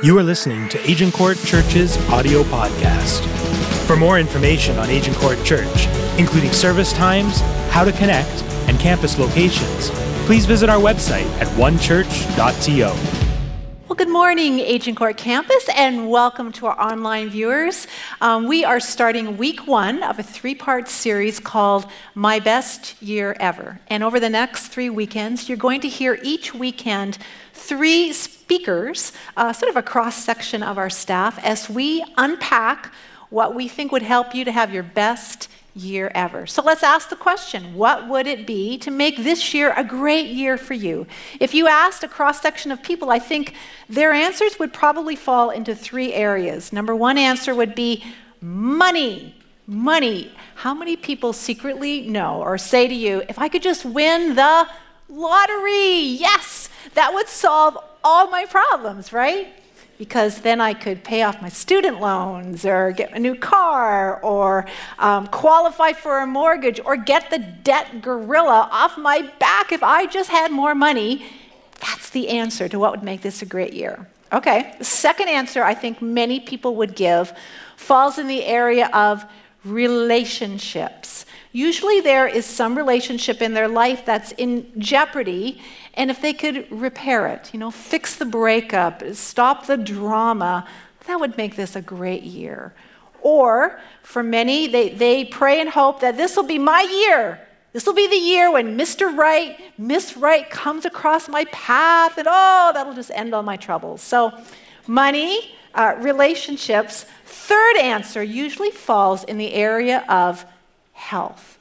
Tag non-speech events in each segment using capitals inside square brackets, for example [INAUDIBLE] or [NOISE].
You are listening to Agincourt Church's audio podcast. For more information on Agincourt Church, including service times, how to connect, and campus locations, please visit our website at onechurch.to. Well, good morning, Agincourt campus, and welcome to our online viewers. Um, we are starting week one of a three part series called My Best Year Ever. And over the next three weekends, you're going to hear each weekend three speakers, uh, sort of a cross section of our staff, as we unpack what we think would help you to have your best year ever. So let's ask the question what would it be to make this year a great year for you? If you asked a cross section of people, I think their answers would probably fall into three areas. Number one answer would be money. Money. How many people secretly know or say to you, if I could just win the lottery, yes, that would solve all my problems, right? Because then I could pay off my student loans or get a new car or um, qualify for a mortgage or get the debt gorilla off my back if I just had more money. That's the answer to what would make this a great year. Okay, the second answer I think many people would give falls in the area of relationships. Usually, there is some relationship in their life that's in jeopardy, and if they could repair it, you know, fix the breakup, stop the drama, that would make this a great year. Or for many, they, they pray and hope that this will be my year. This will be the year when Mr. Right, Miss Right comes across my path, and oh, that'll just end all my troubles. So, money, uh, relationships. Third answer usually falls in the area of health.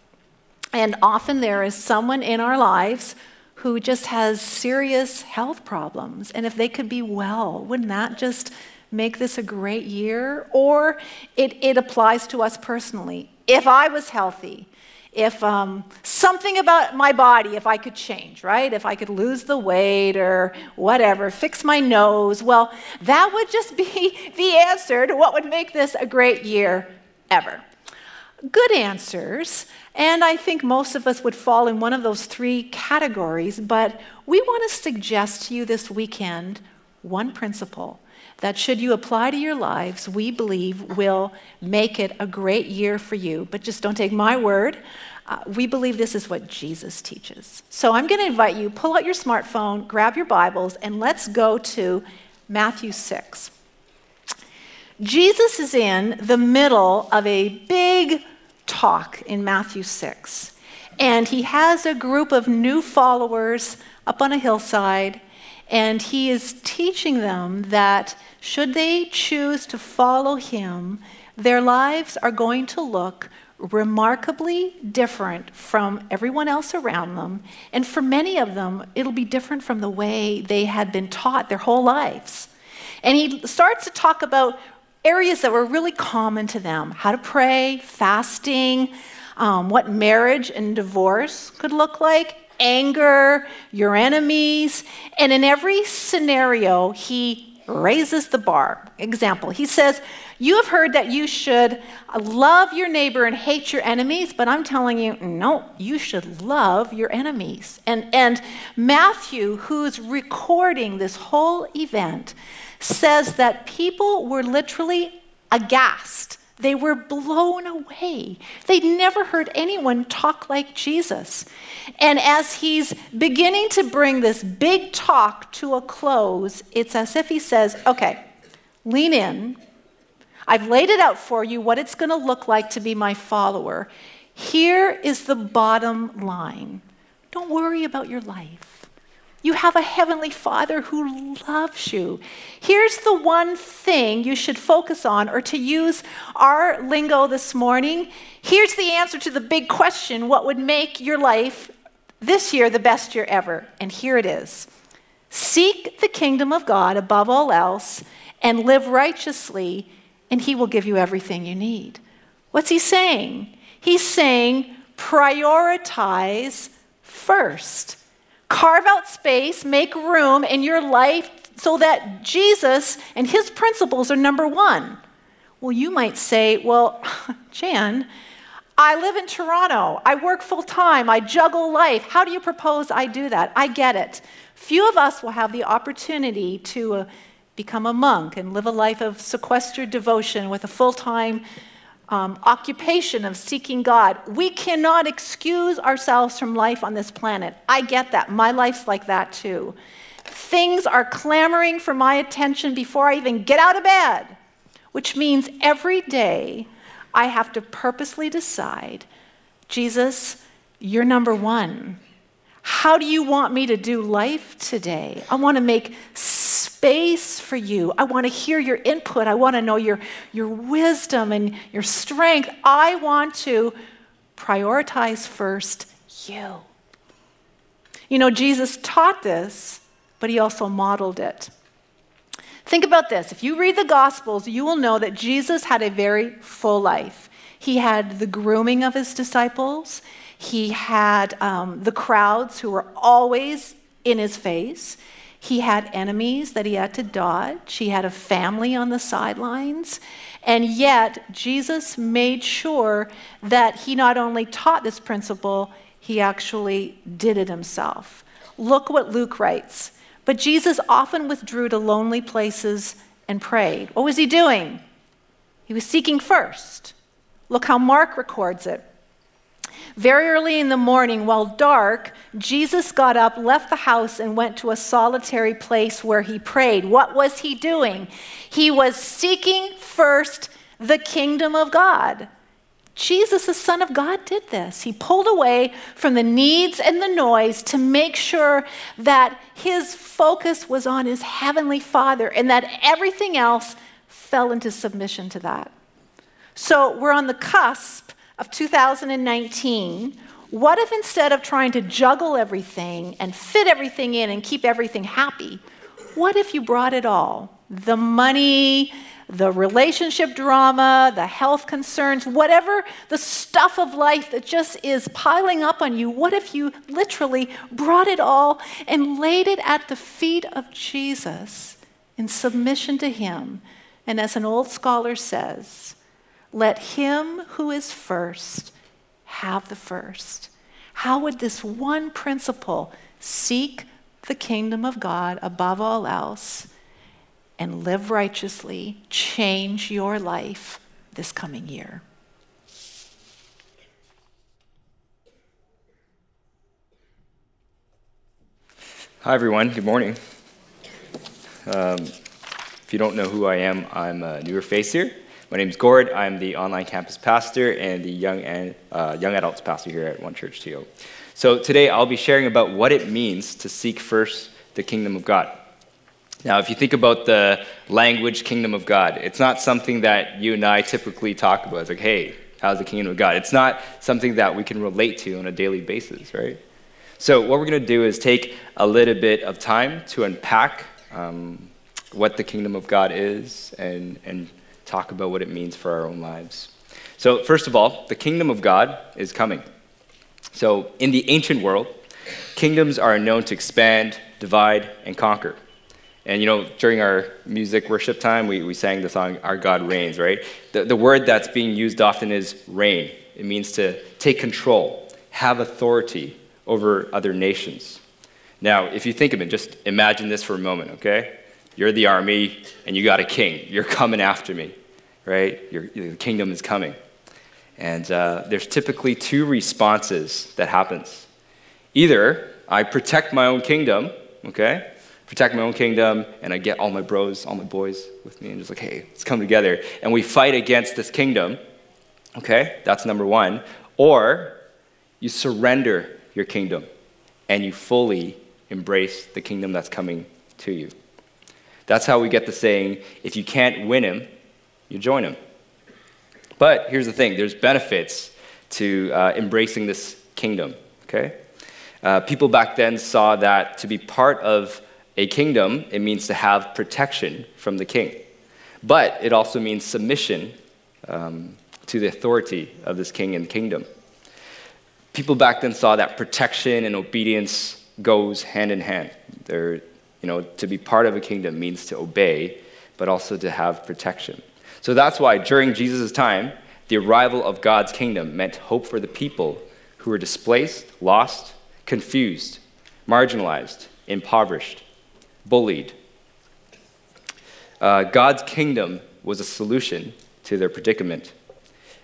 And often there is someone in our lives who just has serious health problems. And if they could be well, wouldn't that just make this a great year? Or it, it applies to us personally. If I was healthy, if um, something about my body, if I could change, right? If I could lose the weight or whatever, fix my nose, well, that would just be [LAUGHS] the answer to what would make this a great year ever good answers, and I think most of us would fall in one of those three categories, but we want to suggest to you this weekend one principle that, should you apply to your lives, we believe will make it a great year for you. But just don't take my word. Uh, we believe this is what Jesus teaches. So I'm going to invite you, pull out your smartphone, grab your Bibles, and let's go to Matthew 6. Jesus is in the middle of a big talk in Matthew 6. And he has a group of new followers up on a hillside, and he is teaching them that should they choose to follow him, their lives are going to look remarkably different from everyone else around them. And for many of them, it'll be different from the way they had been taught their whole lives. And he starts to talk about areas that were really common to them how to pray, fasting, um, what marriage and divorce could look like, anger, your enemies. And in every scenario, he raises the bar. Example, he says, You have heard that you should love your neighbor and hate your enemies, but I'm telling you, no, you should love your enemies. And, and Matthew, who's recording this whole event, says that people were literally aghast. They were blown away. They'd never heard anyone talk like Jesus. And as he's beginning to bring this big talk to a close, it's as if he says, Okay, lean in. I've laid it out for you what it's going to look like to be my follower. Here is the bottom line. Don't worry about your life. You have a heavenly Father who loves you. Here's the one thing you should focus on, or to use our lingo this morning, here's the answer to the big question what would make your life this year the best year ever? And here it is Seek the kingdom of God above all else and live righteously, and He will give you everything you need. What's He saying? He's saying prioritize first. Carve out space, make room in your life so that Jesus and his principles are number one. Well, you might say, well, [LAUGHS] Jan, I live in Toronto. I work full time. I juggle life. How do you propose I do that? I get it. Few of us will have the opportunity to uh, become a monk and live a life of sequestered devotion with a full time um, occupation of seeking God. We cannot excuse ourselves from life on this planet. I get that. My life's like that too. Things are clamoring for my attention before I even get out of bed, which means every day I have to purposely decide Jesus, you're number one. How do you want me to do life today? I want to make space for you. I want to hear your input. I want to know your, your wisdom and your strength. I want to prioritize first you. You know, Jesus taught this, but he also modeled it. Think about this. If you read the Gospels, you will know that Jesus had a very full life. He had the grooming of his disciples, he had um, the crowds who were always in his face. He had enemies that he had to dodge. He had a family on the sidelines. And yet, Jesus made sure that he not only taught this principle, he actually did it himself. Look what Luke writes. But Jesus often withdrew to lonely places and prayed. What was he doing? He was seeking first. Look how Mark records it. Very early in the morning, while dark, Jesus got up, left the house, and went to a solitary place where he prayed. What was he doing? He was seeking first the kingdom of God. Jesus, the Son of God, did this. He pulled away from the needs and the noise to make sure that his focus was on his heavenly Father and that everything else fell into submission to that. So we're on the cusp of 2019, what if instead of trying to juggle everything and fit everything in and keep everything happy, what if you brought it all? The money, the relationship drama, the health concerns, whatever the stuff of life that just is piling up on you, what if you literally brought it all and laid it at the feet of Jesus in submission to Him? And as an old scholar says, let him who is first have the first. How would this one principle, seek the kingdom of God above all else and live righteously, change your life this coming year? Hi, everyone. Good morning. Um, if you don't know who I am, I'm a newer face here. My name is Gord. I'm the online campus pastor and the young, and, uh, young adults pastor here at One Church TO. So today I'll be sharing about what it means to seek first the kingdom of God. Now, if you think about the language kingdom of God, it's not something that you and I typically talk about. It's like, hey, how's the kingdom of God? It's not something that we can relate to on a daily basis, right? So, what we're going to do is take a little bit of time to unpack um, what the kingdom of God is and, and talk about what it means for our own lives. So, first of all, the kingdom of God is coming. So, in the ancient world, kingdoms are known to expand, divide, and conquer. And you know, during our music worship time, we, we sang the song Our God Reigns, right? The, the word that's being used often is reign. It means to take control, have authority over other nations. Now, if you think of it, just imagine this for a moment, okay? You're the army and you got a king. You're coming after me, right? Your, the kingdom is coming. And uh, there's typically two responses that happens. Either I protect my own kingdom, okay? Protect my own kingdom, and I get all my bros, all my boys with me, and just like, hey, let's come together. And we fight against this kingdom, okay? That's number one. Or you surrender your kingdom and you fully embrace the kingdom that's coming to you. That's how we get the saying if you can't win him, you join him. But here's the thing there's benefits to uh, embracing this kingdom, okay? Uh, people back then saw that to be part of a kingdom, it means to have protection from the king. But it also means submission um, to the authority of this king and kingdom. People back then saw that protection and obedience goes hand in hand. They're, you know, to be part of a kingdom means to obey, but also to have protection. So that's why during Jesus' time, the arrival of God's kingdom meant hope for the people who were displaced, lost, confused, marginalized, impoverished, bullied. Uh, God's kingdom was a solution to their predicament.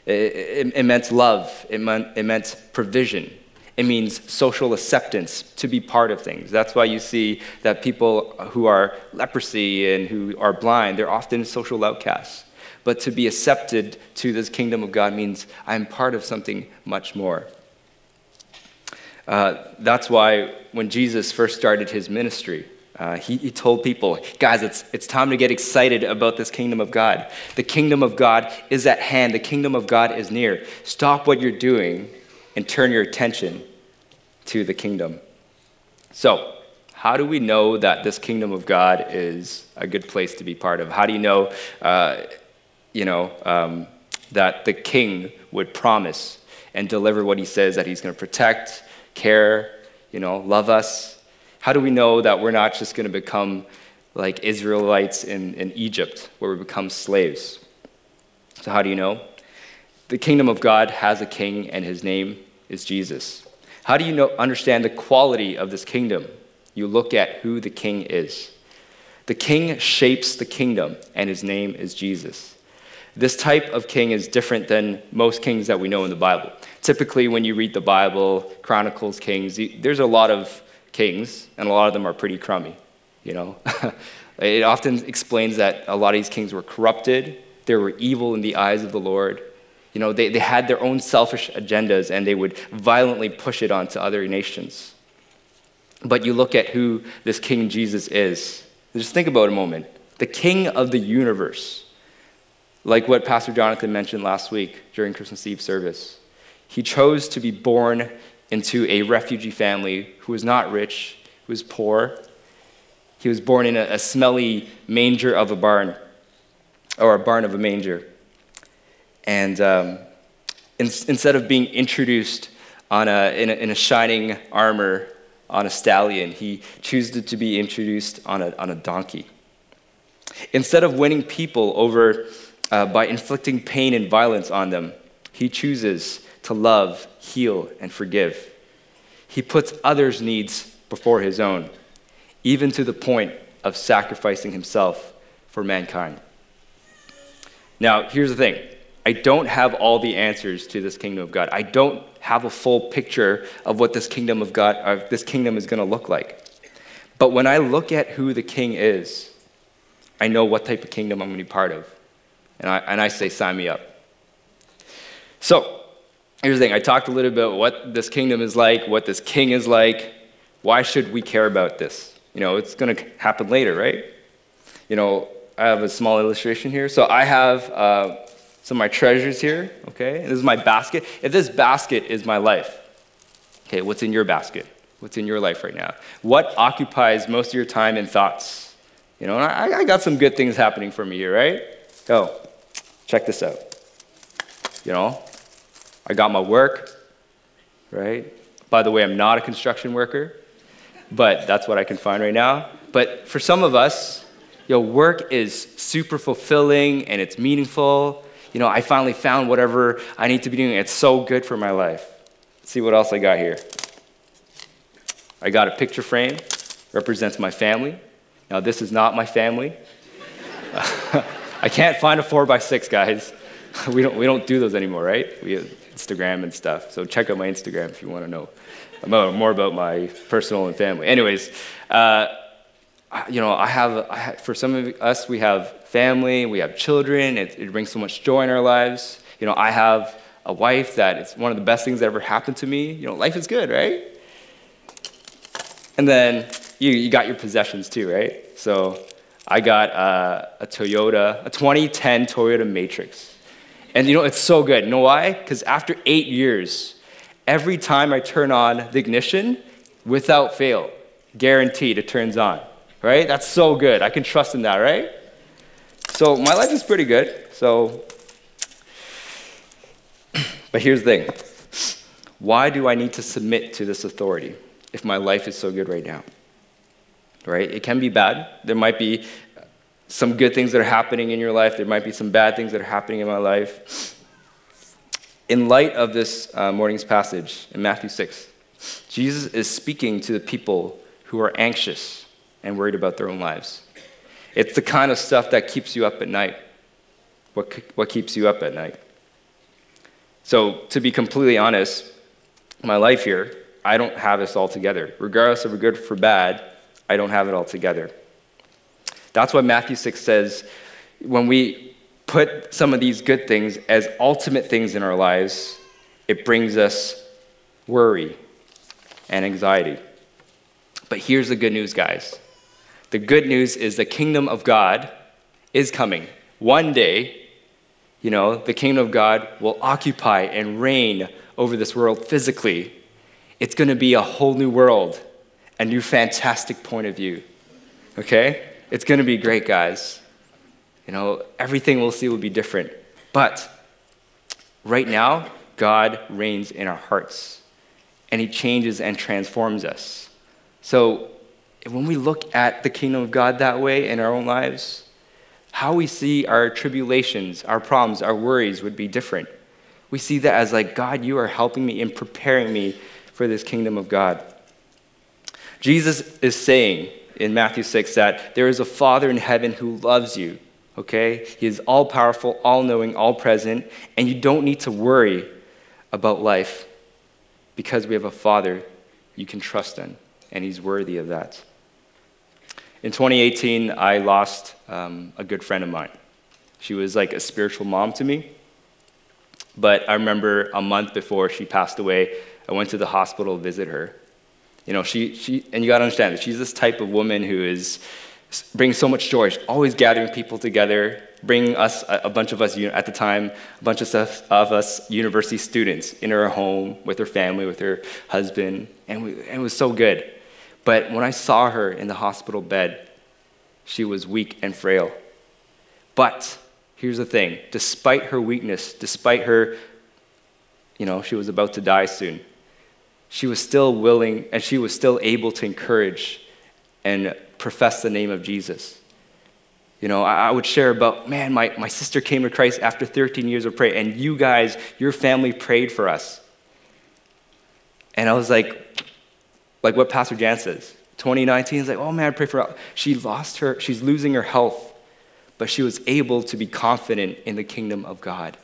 It, it, it meant love, it meant, it meant provision, it means social acceptance to be part of things. That's why you see that people who are leprosy and who are blind, they're often social outcasts. But to be accepted to this kingdom of God means I'm part of something much more. Uh, that's why when Jesus first started his ministry, uh, he, he, told people, guys, it's, it's time to get excited about this kingdom of God. The kingdom of God is at hand, the kingdom of God is near. Stop what you're doing and turn your attention to the kingdom. So, how do we know that this kingdom of God is a good place to be part of? How do you know, uh, you know, um, that the king would promise and deliver what he says that he's going to protect, care, you know, love us? How do we know that we're not just going to become like Israelites in, in Egypt, where we become slaves? So, how do you know? The kingdom of God has a king, and his name is Jesus. How do you know, understand the quality of this kingdom? You look at who the king is. The king shapes the kingdom, and his name is Jesus. This type of king is different than most kings that we know in the Bible. Typically, when you read the Bible, Chronicles, Kings, there's a lot of kings, and a lot of them are pretty crummy. You know, [LAUGHS] it often explains that a lot of these kings were corrupted, they were evil in the eyes of the Lord, you know, they, they had their own selfish agendas and they would violently push it onto other nations. But you look at who this King Jesus is. Just think about it a moment. The King of the universe. Like what Pastor Jonathan mentioned last week during Christmas Eve service. He chose to be born into a refugee family who was not rich, who was poor. He was born in a, a smelly manger of a barn, or a barn of a manger. And um, in, instead of being introduced on a, in, a, in a shining armor on a stallion, he chooses to be introduced on a, on a donkey. Instead of winning people over uh, by inflicting pain and violence on them, he chooses to love, heal, and forgive. He puts others' needs before his own, even to the point of sacrificing himself for mankind. Now, here's the thing I don't have all the answers to this kingdom of God. I don't have a full picture of what this kingdom of God, this kingdom is going to look like. But when I look at who the king is, I know what type of kingdom I'm going to be part of. And I, and I say, sign me up. So, here's the thing I talked a little bit about what this kingdom is like, what this king is like. Why should we care about this? You know, it's going to happen later, right? You know, I have a small illustration here. So, I have. Uh, of my treasures here, okay? This is my basket. If this basket is my life, okay, what's in your basket? What's in your life right now? What occupies most of your time and thoughts? You know, I, I got some good things happening for me here, right? Go, check this out. You know, I got my work, right? By the way, I'm not a construction worker, but that's what I can find right now. But for some of us, your work is super fulfilling and it's meaningful you know, I finally found whatever I need to be doing. It's so good for my life. Let's see what else I got here. I got a picture frame, represents my family. Now, this is not my family. [LAUGHS] I can't find a four by six, guys. [LAUGHS] we don't, we don't do those anymore, right? We have Instagram and stuff. So check out my Instagram if you want to know more about my personal and family. Anyways, uh, you know, I have, I have, for some of us, we have family, we have children. It, it brings so much joy in our lives. You know, I have a wife that it's one of the best things that ever happened to me. You know, life is good, right? And then you, you got your possessions too, right? So I got uh, a Toyota, a 2010 Toyota Matrix. And you know, it's so good. You know why? Because after eight years, every time I turn on the ignition, without fail, guaranteed it turns on right? That's so good. I can trust in that, right? So my life is pretty good. So, [CLEARS THROAT] but here's the thing why do I need to submit to this authority if my life is so good right now? Right? It can be bad. There might be some good things that are happening in your life, there might be some bad things that are happening in my life. In light of this uh, morning's passage in Matthew 6, Jesus is speaking to the people who are anxious and worried about their own lives. It's the kind of stuff that keeps you up at night. What, what keeps you up at night? So, to be completely honest, my life here, I don't have this all together. Regardless of good or bad, I don't have it all together. That's why Matthew 6 says when we put some of these good things as ultimate things in our lives, it brings us worry and anxiety. But here's the good news, guys. The good news is the kingdom of God is coming. One day, you know, the kingdom of God will occupy and reign over this world physically. It's going to be a whole new world, a new fantastic point of view. Okay? It's going to be great, guys. You know, everything we'll see will be different. But right now, God reigns in our hearts, and He changes and transforms us. So when we look at the kingdom of God that way in our own lives, how we see our tribulations, our problems, our worries would be different. We see that as like, God, you are helping me and preparing me for this kingdom of God. Jesus is saying in Matthew 6 that there is a Father in heaven who loves you, okay? He is all powerful, all knowing, all present, and you don't need to worry about life because we have a Father you can trust in, and He's worthy of that. In 2018, I lost um, a good friend of mine. She was like a spiritual mom to me. But I remember a month before she passed away, I went to the hospital to visit her. You know, she, she and you got to understand, she's this type of woman who is brings so much joy. She's always gathering people together, bringing us, a bunch of us at the time, a bunch of, of us university students in her home with her family, with her husband, and, we, and it was so good. But when I saw her in the hospital bed, she was weak and frail. But here's the thing despite her weakness, despite her, you know, she was about to die soon, she was still willing and she was still able to encourage and profess the name of Jesus. You know, I, would share about, man, my, my sister came to Christ after 13 years of prayer, and you guys, your family prayed for us. And I was like, like what Pastor Jan says. 2019 is like, oh man, I pray for her. She lost her, she's losing her health, but she was able to be confident in the kingdom of God.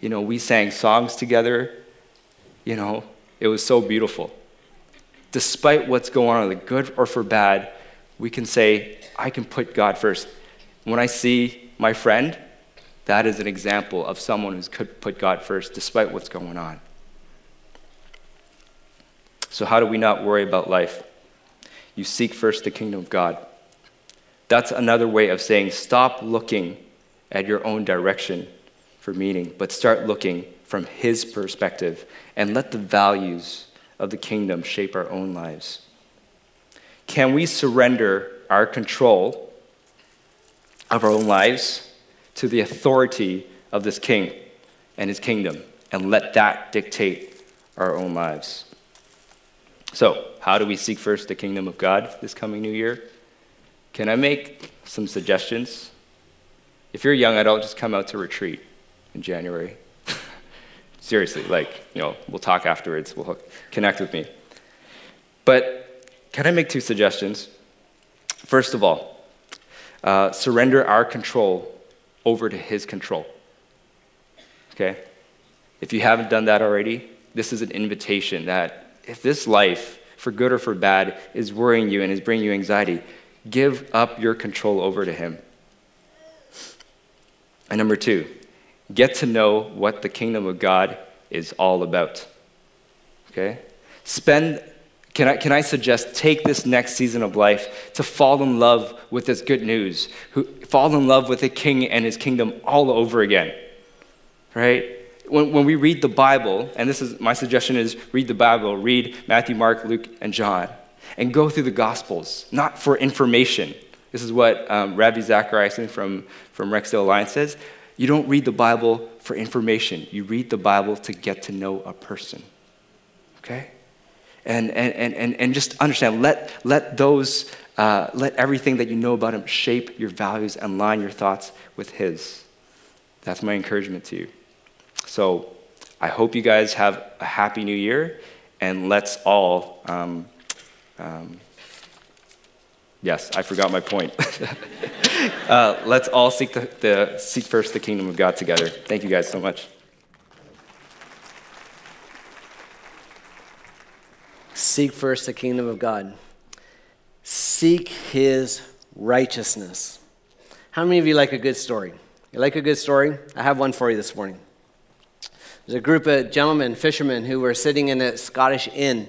You know, we sang songs together. You know, it was so beautiful. Despite what's going on, the good or for bad, we can say, I can put God first. When I see my friend, that is an example of someone who's could put God first despite what's going on. So, how do we not worry about life? You seek first the kingdom of God. That's another way of saying stop looking at your own direction for meaning, but start looking from His perspective and let the values of the kingdom shape our own lives. Can we surrender our control of our own lives to the authority of this king and his kingdom and let that dictate our own lives? So, how do we seek first the kingdom of God this coming new year? Can I make some suggestions? If you're a young adult, just come out to retreat in January. [LAUGHS] Seriously, like, you know, we'll talk afterwards, we'll connect with me. But can I make two suggestions? First of all, uh, surrender our control over to His control. Okay? If you haven't done that already, this is an invitation that if this life, for good or for bad, is worrying you and is bringing you anxiety, give up your control over to Him. And number two, get to know what the kingdom of God is all about. Okay? Spend, can I, can I suggest, take this next season of life to fall in love with this good news, who, fall in love with the king and his kingdom all over again. Right? When, when we read the Bible, and this is my suggestion is read the Bible, read Matthew, Mark, Luke, and John, and go through the Gospels, not for information. This is what um, Ravi Zachariason from, from Rexdale Alliance says. You don't read the Bible for information, you read the Bible to get to know a person. Okay? And, and, and, and just understand, let, let those, uh, let everything that you know about him shape your values and line your thoughts with his. That's my encouragement to you. So I hope you guys have a happy new year, and let's all. Um, um, yes, I forgot my point. [LAUGHS] uh, let's all seek, the, the, seek first the kingdom of God together. Thank you guys so much. Seek first the kingdom of God. Seek his righteousness. How many of you like a good story? You like a good story? I have one for you this morning. There's a group of gentlemen, fishermen, who were sitting in a Scottish inn,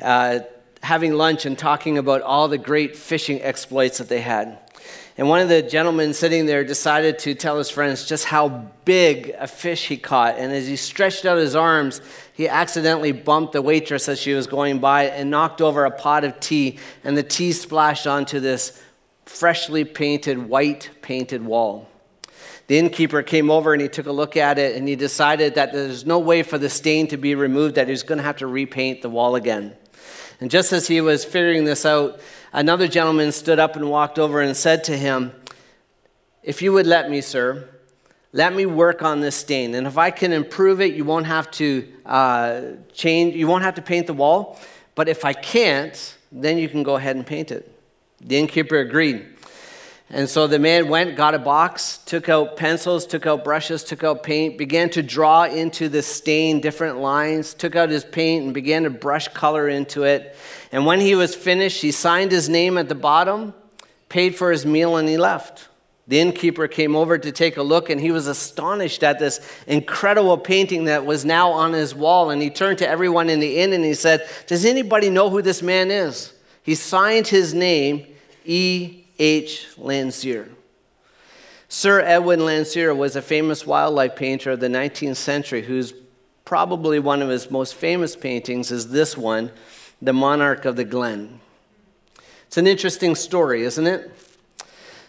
uh, having lunch and talking about all the great fishing exploits that they had. And one of the gentlemen sitting there decided to tell his friends just how big a fish he caught. And as he stretched out his arms, he accidentally bumped the waitress as she was going by and knocked over a pot of tea, and the tea splashed onto this freshly painted, white painted wall. The innkeeper came over and he took a look at it and he decided that there's no way for the stain to be removed, that he was going to have to repaint the wall again. And just as he was figuring this out, another gentleman stood up and walked over and said to him, If you would let me, sir, let me work on this stain. And if I can improve it, you won't have to uh, change, you won't have to paint the wall. But if I can't, then you can go ahead and paint it. The innkeeper agreed. And so the man went, got a box, took out pencils, took out brushes, took out paint, began to draw into the stain different lines, took out his paint and began to brush color into it. And when he was finished, he signed his name at the bottom, paid for his meal, and he left. The innkeeper came over to take a look, and he was astonished at this incredible painting that was now on his wall. And he turned to everyone in the inn and he said, Does anybody know who this man is? He signed his name, E. H. Landseer. Sir Edwin Landseer was a famous wildlife painter of the 19th century whose probably one of his most famous paintings is this one, The Monarch of the Glen. It's an interesting story, isn't it?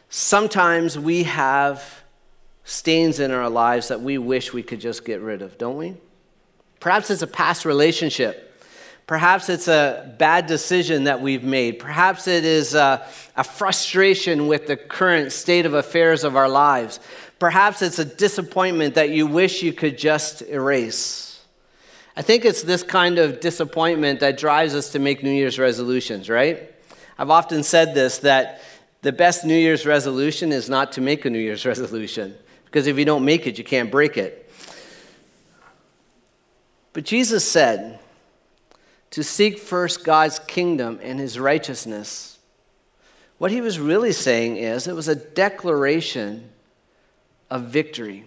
Sometimes we have stains in our lives that we wish we could just get rid of, don't we? Perhaps it's a past relationship Perhaps it's a bad decision that we've made. Perhaps it is a, a, frustration with the current state of affairs of our lives. Perhaps it's a disappointment that you wish you could just erase. I think it's this kind of disappointment that drives us to make New Year's resolutions, right? I've often said this that the best New Year's resolution is not to make a New Year's [LAUGHS] resolution, because if you don't make it, you can't break it. But Jesus said, to seek first God's kingdom and his righteousness. What he was really saying is it was a declaration of victory.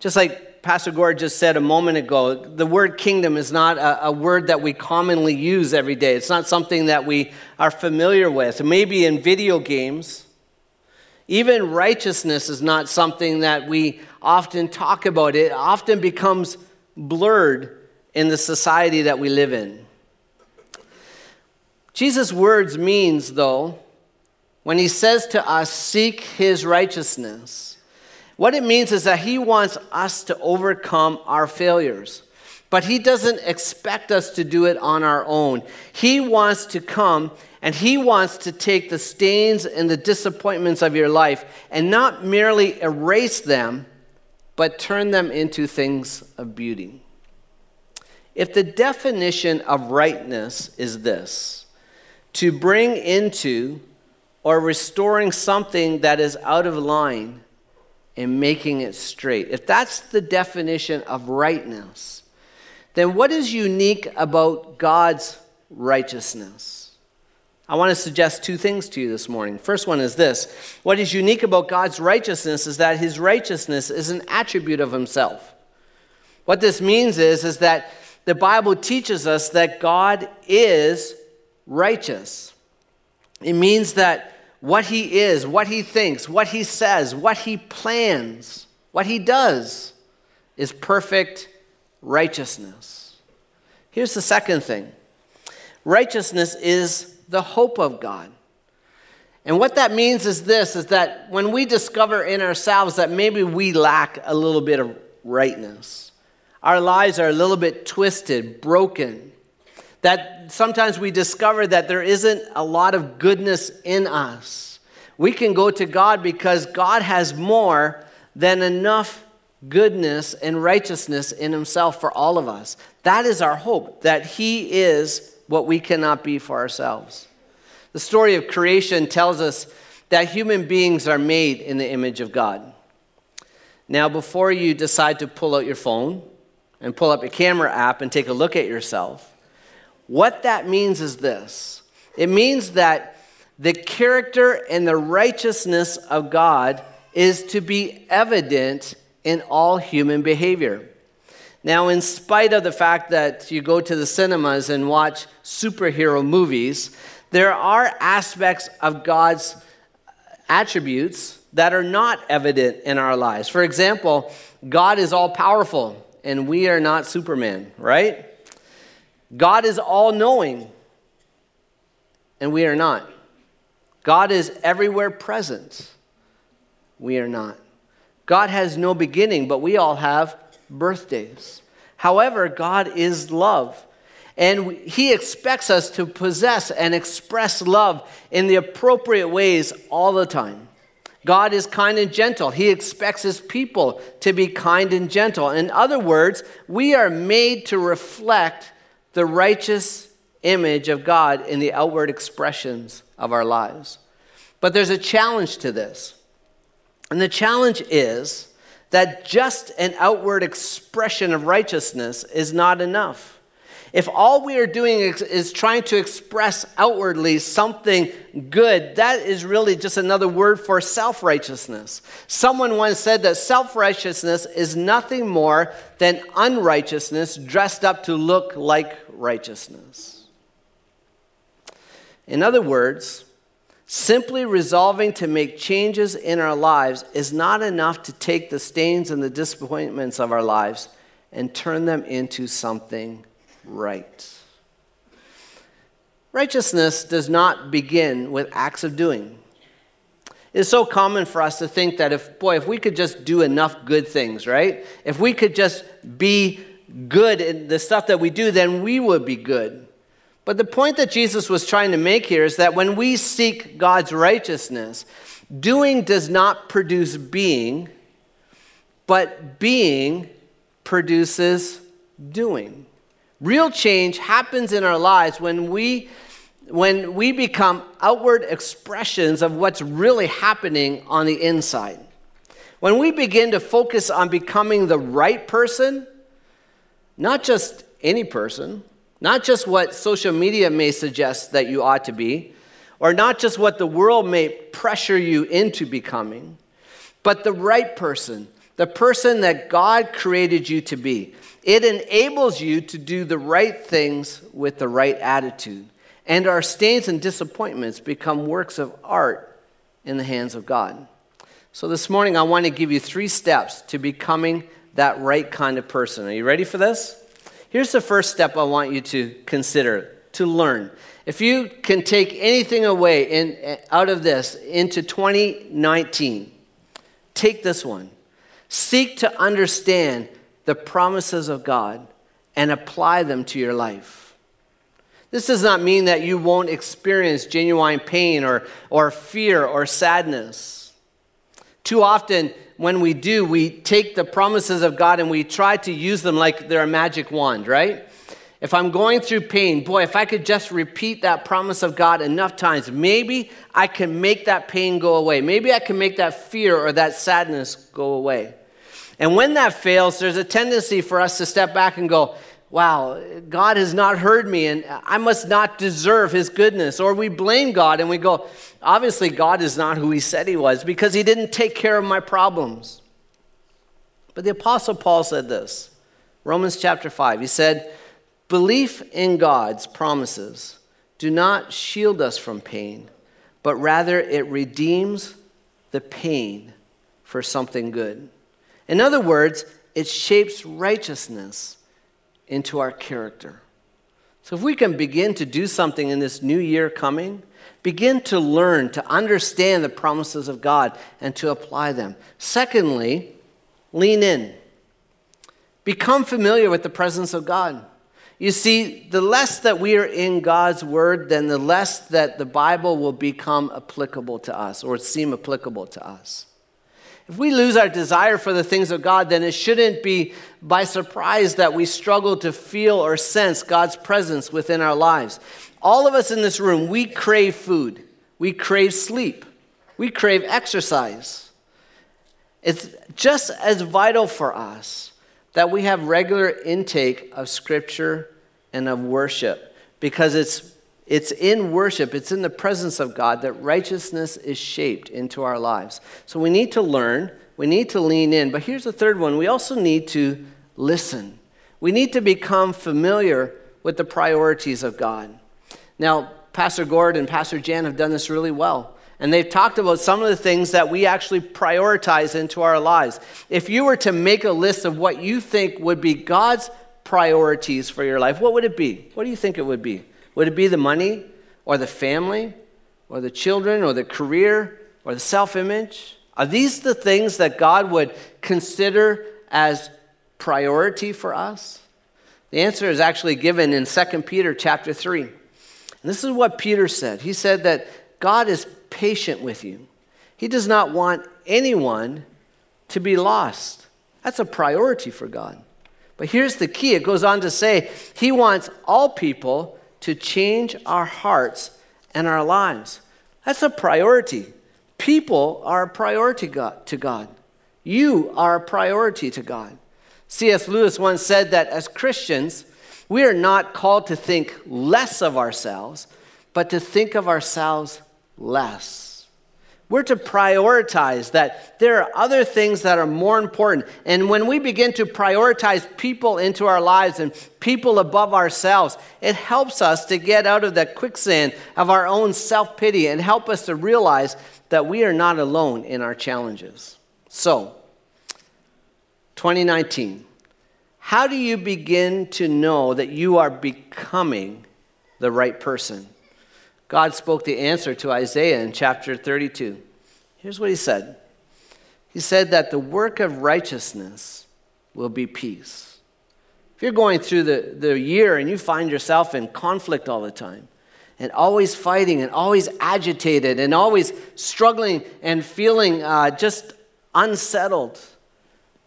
Just like Pastor Gord just said a moment ago, the word kingdom is not a, a, word that we commonly use every day. It's not something that we are familiar with. Maybe in video games, even righteousness is not something that we often talk about. It often becomes blurred in the society that we live in. Jesus' words means, though, when he says to us, seek his righteousness, what it means is that he wants us to overcome our failures. But he doesn't expect us to do it on our own. He wants to come and he wants to take the stains and the disappointments of your life and not merely erase them, but turn them into things of beauty. If the definition of rightness is this, to bring into or restoring something that is out of line and making it straight, if that's the definition of rightness, then what is unique about God's righteousness? I want to suggest two things to you this morning. First one is this What is unique about God's righteousness is that his righteousness is an attribute of himself. What this means is, is that the Bible teaches us that God is righteous. It means that what he is, what he thinks, what he says, what he plans, what he does is perfect righteousness. Here's the second thing righteousness is the hope of God. And what that means is this is that when we discover in ourselves that maybe we lack a little bit of rightness, our lives are a little bit twisted, broken. That sometimes we discover that there isn't a lot of goodness in us. We can go to God because God has more than enough goodness and righteousness in Himself for all of us. That is our hope, that He is what we cannot be for ourselves. The story of creation tells us that human beings are made in the image of God. Now, before you decide to pull out your phone and pull up your camera app and take a look at yourself, what that means is this it means that the character and the righteousness of God is to be evident in all human behavior. Now, in spite of the fact that you go to the cinemas and watch superhero movies, there are aspects of God's attributes that are not evident in our lives. For example, God is all powerful and we are not Superman, right? God is all knowing and we are not. God is everywhere present. We are not. God has no beginning, but we all have birthdays. However, God is love. And He expects us to possess and express love in the appropriate ways all the time. God is kind and gentle. He expects His people to be kind and gentle. In other words, we are made to reflect the righteous image of God in the outward expressions of our lives. But there's a challenge to this. And the challenge is that just an outward expression of righteousness is not enough. If all we are doing is, trying to express outwardly something good, that is really just another word for self righteousness. Someone once said that self righteousness is nothing more than unrighteousness dressed up to look like righteousness. In other words, Simply resolving to make changes in our lives is not enough to take the stains and the disappointments of our lives and turn them into something right. Righteousness does not begin with acts of doing. It's so common for us to think that if, boy, if we could just do enough good things, right? If we could just be good in the stuff that we do, then we would be good. But the point that Jesus was trying to make here is that when we seek God's righteousness, doing does not produce being, but being produces doing. Real change happens in our lives when we when we become outward expressions of what's really happening on the inside. When we begin to focus on becoming the right person, not just any person, not just what social media may suggest that you ought to be, or not just what the world may pressure you into becoming, but the right person, the person that God created you to be. It enables you to do the right things with the right attitude. And our stains and disappointments become works of art in the hands of God. So this morning, I want to give you three steps to becoming that right kind of person. Are you ready for this? Here's the first step I want you to consider to learn. If you can take anything away in, out of this into 2019, take this one. Seek to understand the promises of God and apply them to your life. This does not mean that you won't experience genuine pain or, or fear or sadness. Too often, when we do, we take the promises of God and we try to use them like they're a magic wand, right? If I'm going through pain, boy, if I could just repeat that promise of God enough times, maybe I can make that pain go away. Maybe I can make that fear or that sadness go away. And when that fails, there's a tendency for us to step back and go, wow, God has not heard me and I must not deserve his goodness. Or we blame God and we go, obviously, God is not who he said he was because he didn't take care of my problems. But the Apostle Paul said this Romans chapter 5. He said, Belief in God's promises do not shield us from pain, but rather it redeems the pain for something good. In other words, it shapes righteousness into our character. So, if we can begin to do something in this new year coming, begin to learn to understand the promises of God and to apply them. Secondly, lean in. Become familiar with the presence of God. You see, the less that we are in God's word, then the less that the Bible will become applicable to us or seem applicable to us. If we lose our desire for the things of God, then it shouldn't be by surprise that we struggle to feel or sense God's presence within our lives. All of us in this room, we crave food, we crave sleep, We crave exercise. It's just as vital for us that we have regular intake of Scripture and of worship because it's, it's in worship, it's in the presence of God that righteousness is shaped into our lives. So we need to learn, we need to lean in. But here's the third one we also need to listen. We need to become familiar with the priorities of God. Now, Pastor Gord and Pastor Jan have done this really well. And they've talked about some of the things that we actually prioritize into our lives. If you were to make a list of what you think would be God's priorities for your life, what would it be? What do you think it would be? Would it be the money or the family or the children or the career or the self image? Are these the things that God would consider as priority for us? The answer is actually given in 2 Peter chapter 3. And this is what Peter said. He said that God is patient with you. He does not want anyone to be lost. That's a priority for God. But here's the key it goes on to say, He wants all people to change our hearts and our lives. That's a priority. People are a priority to God. You are a priority to God. C.S. Lewis once said that as Christians, we are not called to think less of ourselves, but to think of ourselves less. We're to prioritize that there are other things that are more important. And when we begin to prioritize people into our lives and people above ourselves, it helps us to get out of the quicksand of our own self pity and help us to realize that we are not alone in our challenges. So, 2019, how do you begin to know that you are becoming the right person? God spoke the answer to Isaiah in chapter 32. Here's what he said He said that the work of righteousness will be peace. If you're going through the, the year and you find yourself in conflict all the time, and always fighting and always agitated and always struggling and feeling uh, just unsettled,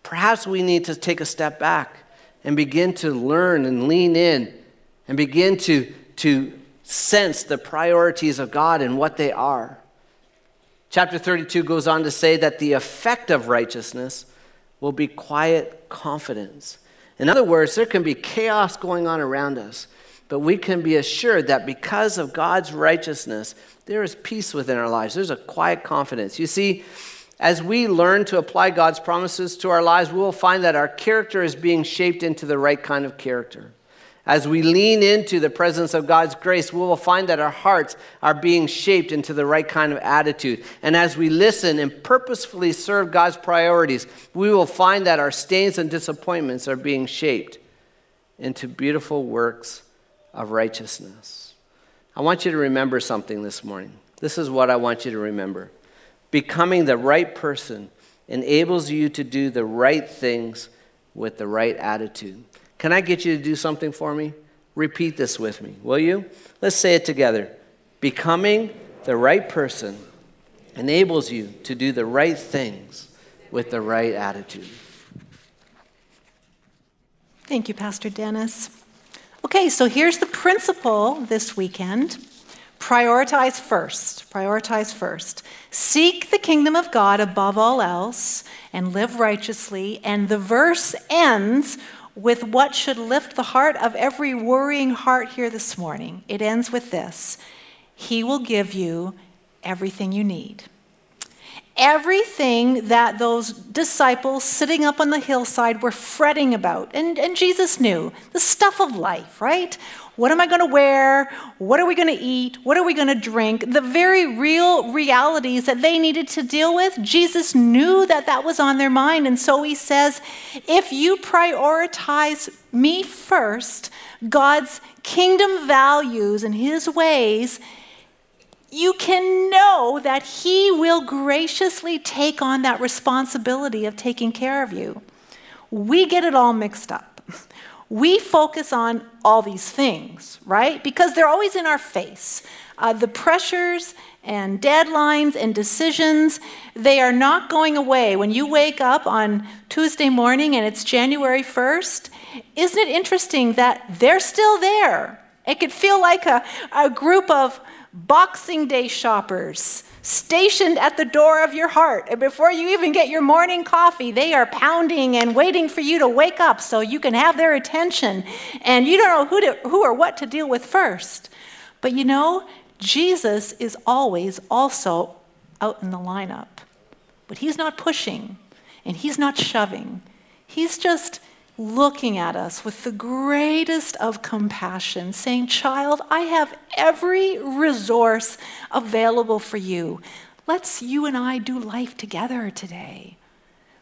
perhaps we need to take a step back and begin to learn and lean in and begin to, to sense the priorities of God and what they are. Chapter 32 goes on to say that the effect of righteousness will be quiet confidence. In other words, there can be chaos going on around us, but we can be assured that because of God's righteousness, there is peace within our lives. There's a quiet confidence. You see, as we learn to apply God's promises to our lives, we will find that our character is being shaped into the right kind of character. As we lean into the presence of God's grace, we will find that our hearts are being shaped into the right kind of attitude. And as we listen and purposefully serve God's priorities, we will find that our stains and disappointments are being shaped into beautiful works of righteousness. I want you to remember something this morning. This is what I want you to remember. Becoming the right person enables you to do the right things with the right attitude. Can I get you to do something for me? Repeat this with me, will you? Let's say it together. Becoming the right person enables you to do the right things with the right attitude. Thank you, Pastor Dennis. Okay, so here's the principle this weekend prioritize first. Prioritize first. Seek the kingdom of God above all else and live righteously. And the verse ends with what should lift the heart of every worrying heart here this morning. It ends with this He will give you everything you need. Everything that those disciples sitting up on the hillside were fretting about, and, and Jesus knew the stuff of life, right? What am I going to wear? What are we going to eat? What are we going to drink? The very real realities that they needed to deal with, Jesus knew that that was on their mind. And so he says, if you prioritize me first, God's kingdom values and his ways, you can know that He will graciously take on that responsibility of taking care of you. We get it all mixed up we focus on all these things, right? Because they're always in our face. Uh, the pressures and deadlines and decisions, they are not going away. When you wake up on Tuesday morning and it's January 1st, isn't it interesting that they're still there? It could feel like a, a group of Boxing Day shoppers stationed at the door of your heart. And before you even get your morning coffee, they are pounding and waiting for you to wake up so you can have their attention. And you don't know who, to, who or what to deal with first. But you know, Jesus is always also out in the lineup. But he's not pushing and he's not shoving. He's just looking at us with the greatest of compassion, saying, Child, I have every resource available for you. Let's you and I do life together today.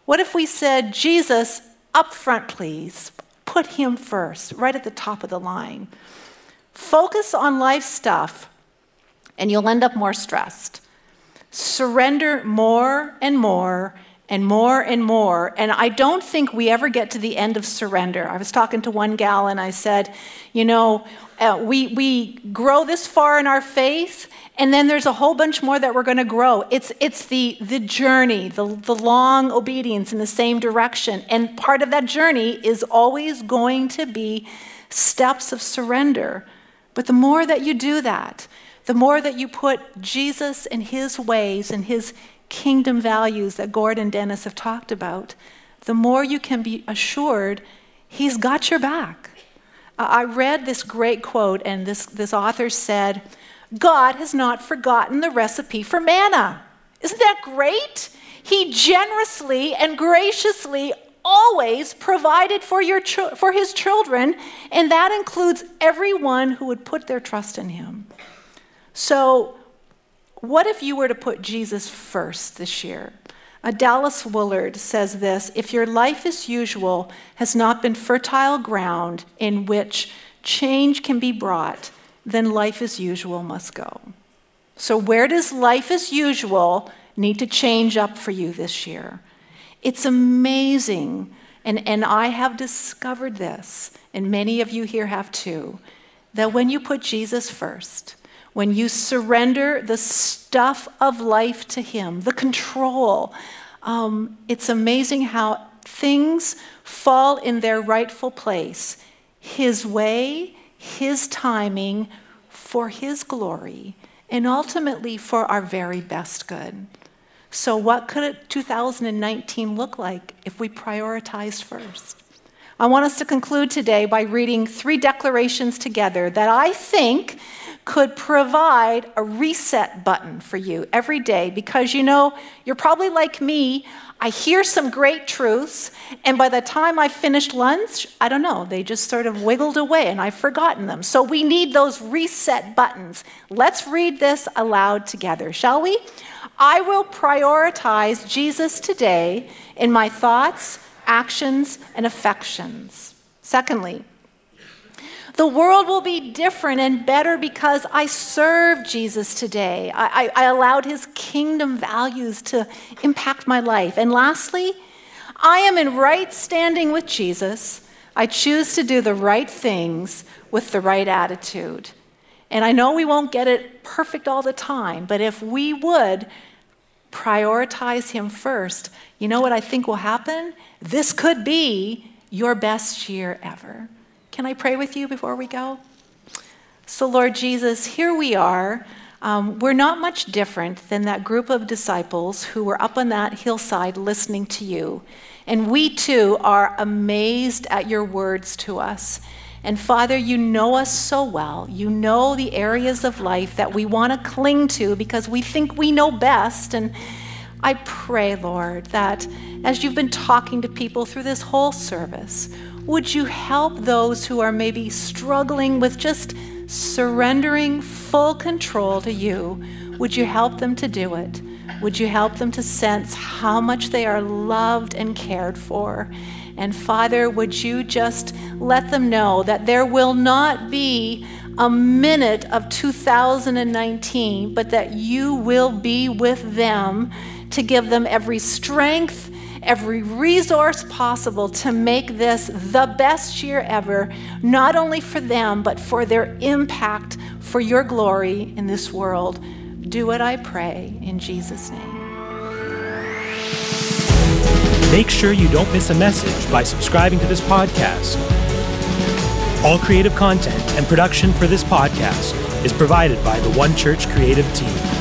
What if we said, Jesus, up front, please? Put him first, right at the top of the line. Focus on life stuff, and you'll end up more stressed. Surrender more and more and more and more. And I don't think we ever get to the end of surrender. I was talking to one gal and I said, you know, uh, we, we grow this far in our faith, and then there's a whole bunch more that we're going to grow. It's, it's the, the journey, the, the long obedience in the same direction. And part of that journey is always going to be steps of surrender. But the more that you do that, the more that you put Jesus and his ways and his kingdom values that Gord and Dennis have talked about, the more you can be assured he's got your back. I read this great quote, and this, this author said, God has not forgotten the recipe for manna. Isn't that great? He generously and graciously always provided for, your for his children, and that includes everyone who would put their trust in him. So what if you were to put Jesus first this year? Uh, Dallas Willard says this If your life as usual has not been fertile ground in which change can be brought, then life as usual must go. So, where does life as usual need to change up for you this year? It's amazing, and, and I have discovered this, and many of you here have too, that when you put Jesus first, when you surrender the stuff of life to Him, the control, um, it's amazing how things fall in their rightful place. His way, His timing, for His glory, and ultimately for our very best good. So, what could 2019 look like if we prioritized first? I want us to conclude today by reading three declarations together that I think could provide a reset button for you every day because you know, you're probably like me. I hear some great truths, and by the time I finished lunch, I don't know, they just sort of wiggled away and I've forgotten them. So we need those reset buttons. Let's read this aloud together, shall we? I will prioritize Jesus today in my thoughts, actions, and affections. Secondly, the world will be different and better because I serve Jesus today. I, I, I, allowed his kingdom values to impact my life. And lastly, I am in right standing with Jesus. I choose to do the right things with the right attitude. And I know we won't get it perfect all the time, but if we would prioritize him first, you know what I think will happen? This could be your best year ever. Can I pray with you before we go? So, Lord Jesus, here we are. Um, we're not much different than that group of disciples who were up on that hillside listening to you. And we too are amazed at your words to us. And Father, you know us so well. You know the areas of life that we want to cling to because we think we know best. And I pray, Lord, that as you've been talking to people through this whole service, would you help those who are maybe struggling with just surrendering full control to you? Would you help them to do it? Would you help them to sense how much they are loved and cared for? And Father, would you just let them know that there will not be a minute of 2019, but that you will be with them to give them every strength every resource possible to make this the best year ever, not only for them, but for their impact for your glory in this world. Do it, I pray, in Jesus' name. Make sure you don't miss a message by subscribing to this podcast. All creative content and production for this podcast is provided by the One Church Creative Team.